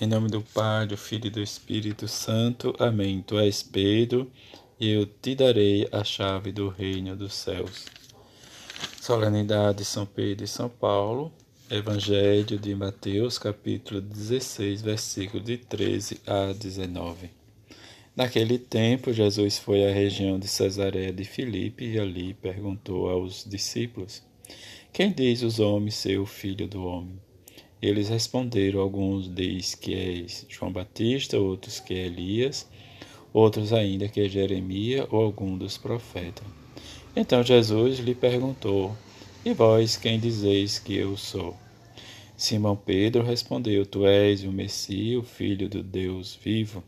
Em nome do Pai, do Filho e do Espírito Santo. Amém. Tu és Pedro, e eu te darei a chave do reino dos céus. Solenidade de São Pedro e São Paulo. Evangelho de Mateus, capítulo 16, versículo de 13 a 19. Naquele tempo, Jesus foi à região de Cesareia de Filipe e ali perguntou aos discípulos: Quem diz os homens ser o filho do homem? Eles responderam: Alguns diz que é João Batista, outros que é Elias, outros ainda que é Jeremias ou algum dos profetas. Então Jesus lhe perguntou: E vós quem dizeis que eu sou? Simão Pedro respondeu: Tu és o Messias, o filho do Deus vivo.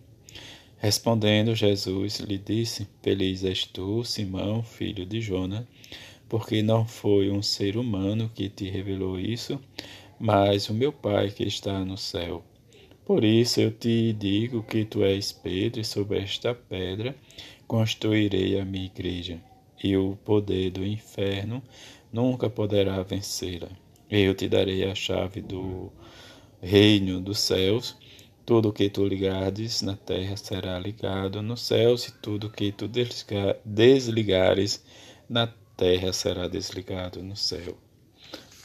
Respondendo Jesus lhe disse: Feliz és tu, Simão, filho de Jona, porque não foi um ser humano que te revelou isso, mas o meu Pai que está no céu. Por isso eu te digo que tu és Pedro, e sobre esta pedra construirei a minha igreja, e o poder do inferno nunca poderá vencê-la. Eu te darei a chave do reino dos céus. Tudo que tu ligares na terra será ligado nos céus, e tudo que tu desligares na terra será desligado no céu.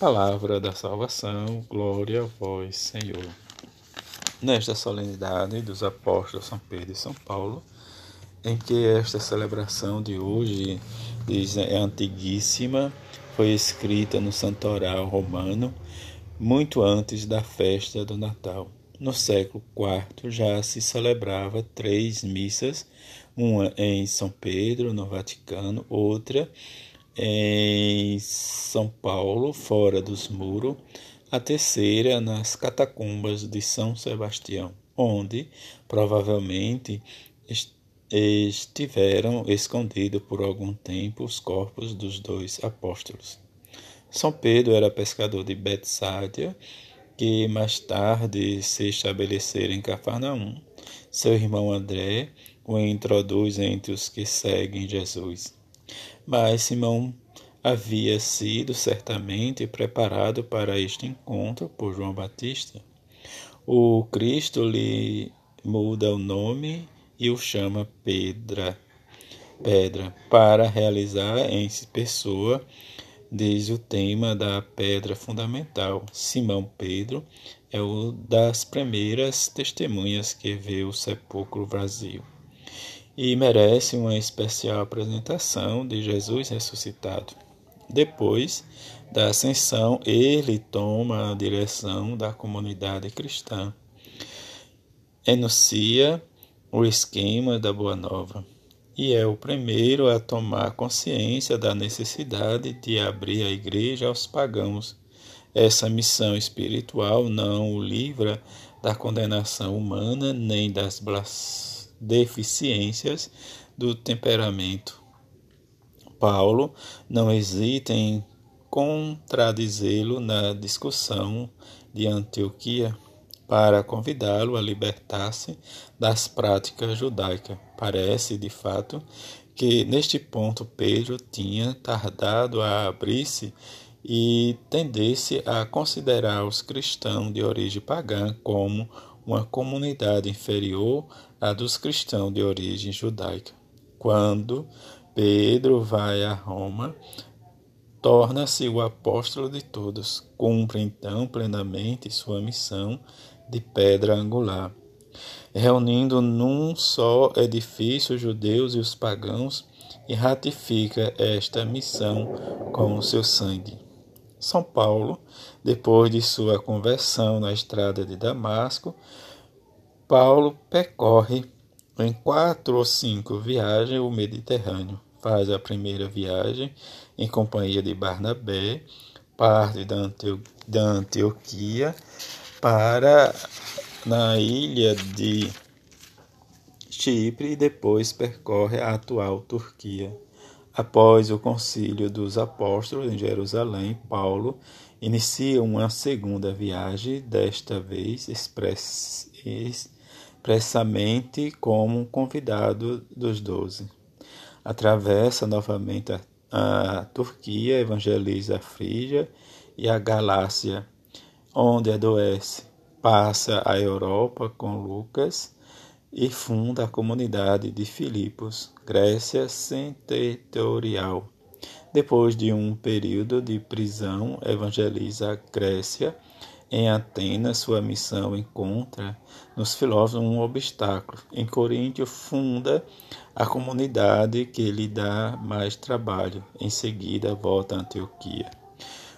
Palavra da salvação, glória a vós, Senhor. Nesta solenidade dos apóstolos São Pedro e São Paulo, em que esta celebração de hoje diz, é antiguíssima, foi escrita no santoral romano muito antes da festa do Natal. No século IV já se celebrava três missas, uma em São Pedro, no Vaticano, outra em São Paulo, fora dos muros, a terceira nas catacumbas de São Sebastião, onde provavelmente estiveram escondidos por algum tempo os corpos dos dois apóstolos. São Pedro era pescador de Betsádia, que mais tarde se estabeleceram em Cafarnaum. Seu irmão André o introduz entre os que seguem Jesus. Mas Simão havia sido certamente preparado para este encontro por João Batista. O Cristo lhe muda o nome e o chama Pedra, Pedra, para realizar em pessoa, diz o tema da pedra fundamental. Simão Pedro é o das primeiras testemunhas que vê o sepulcro vazio e merece uma especial apresentação de Jesus ressuscitado. Depois da ascensão, ele toma a direção da comunidade cristã, enuncia o esquema da Boa Nova e é o primeiro a tomar consciência da necessidade de abrir a igreja aos pagãos. Essa missão espiritual não o livra da condenação humana nem das blasfêmias deficiências do temperamento. Paulo não hesita em contradizê-lo na discussão de Antioquia para convidá-lo a libertar-se das práticas judaicas. Parece, de fato, que neste ponto Pedro tinha tardado a abrir-se e tendesse a considerar os cristãos de origem pagã como uma comunidade inferior à dos cristãos de origem judaica. Quando Pedro vai a Roma, torna-se o apóstolo de todos, cumpre então plenamente sua missão de pedra angular, reunindo num só edifício os judeus e os pagãos e ratifica esta missão com o seu sangue. São Paulo, depois de sua conversão na estrada de Damasco, Paulo percorre em quatro ou cinco viagens o Mediterrâneo. Faz a primeira viagem em companhia de Barnabé, parte da, da Antioquia para na ilha de Chipre e depois percorre a atual Turquia. Após o concílio dos apóstolos em Jerusalém, Paulo inicia uma segunda viagem, desta vez expressamente como convidado dos doze. Atravessa novamente a, a Turquia, evangeliza a Frígia e a Galácia, onde adoece. passa a Europa com Lucas e funda a comunidade de Filipos, Grécia Setentorial. Depois de um período de prisão, evangeliza a Grécia. Em Atenas, sua missão encontra nos filósofos um obstáculo. Em Coríntio, funda a comunidade que lhe dá mais trabalho. Em seguida, volta a Antioquia.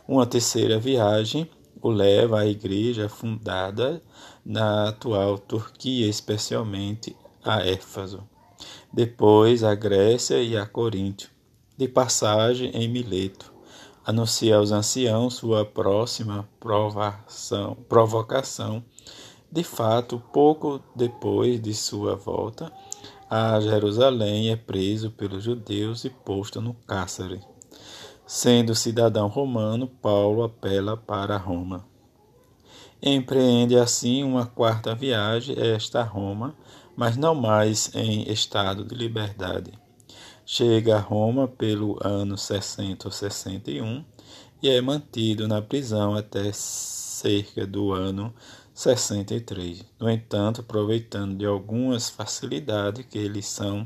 Uma terceira viagem o leva à igreja fundada na atual Turquia, especialmente a Éfaso. Depois a Grécia e a Coríntio. De passagem em Mileto, anuncia aos anciãos sua próxima provação, provocação. De fato, pouco depois de sua volta a Jerusalém, é preso pelos judeus e posto no cárcere. Sendo cidadão romano, Paulo apela para Roma. Empreende assim uma quarta viagem, esta a Roma, mas não mais em estado de liberdade. Chega a Roma pelo ano 60 ou 61 e é mantido na prisão até cerca do ano 63. No entanto, aproveitando de algumas facilidades que lhe são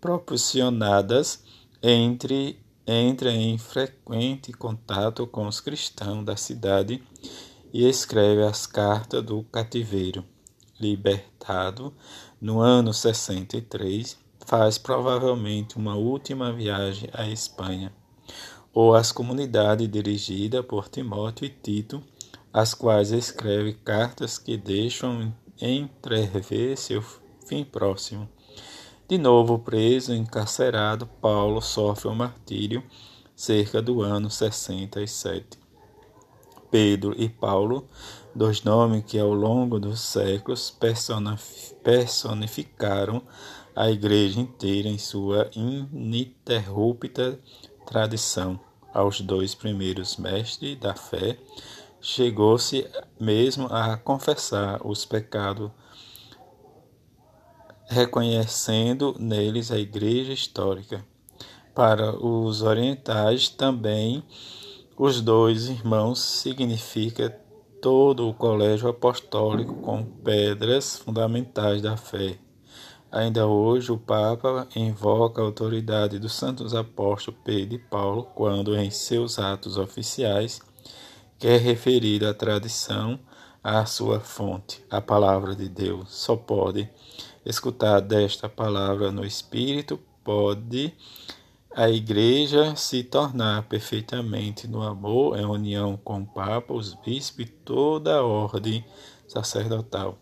proporcionadas entre entra em frequente contato com os cristãos da cidade e escreve as cartas do cativeiro. Libertado no ano 63, faz provavelmente uma última viagem à Espanha, ou às comunidades dirigidas por Timóteo e Tito, as quais escreve cartas que deixam entrever seu fim próximo. De novo preso, encarcerado, Paulo sofre o um martírio cerca do ano 67. Pedro e Paulo, dois nomes que ao longo dos séculos personificaram a igreja inteira em sua ininterrupta tradição. Aos dois primeiros mestres da fé, chegou-se mesmo a confessar os pecados reconhecendo neles a Igreja histórica. Para os orientais, também, os dois irmãos significa todo o colégio apostólico com pedras fundamentais da fé. Ainda hoje, o Papa invoca a autoridade dos santos apóstolos Pedro e Paulo quando, em seus atos oficiais, quer referir a tradição à sua fonte, a palavra de Deus. Só pode escutar desta palavra no Espírito, pode a Igreja se tornar perfeitamente no amor em união com o Papa, os bispos e toda a ordem sacerdotal.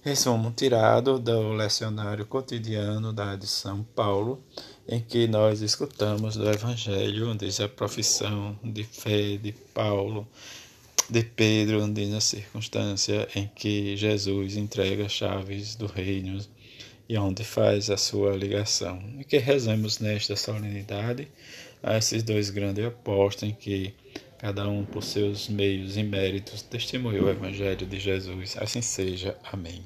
Resumo tirado do lecionário cotidiano da de São Paulo, em que nós escutamos do Evangelho, desde a profissão de fé de Paulo, de Pedro, desde a circunstância em que Jesus entrega as chaves do reino e onde faz a sua ligação. E que rezemos nesta solenidade a esses dois grandes apóstolos em que cada um por seus meios e méritos testemunhou o Evangelho de Jesus. Assim seja. Amém.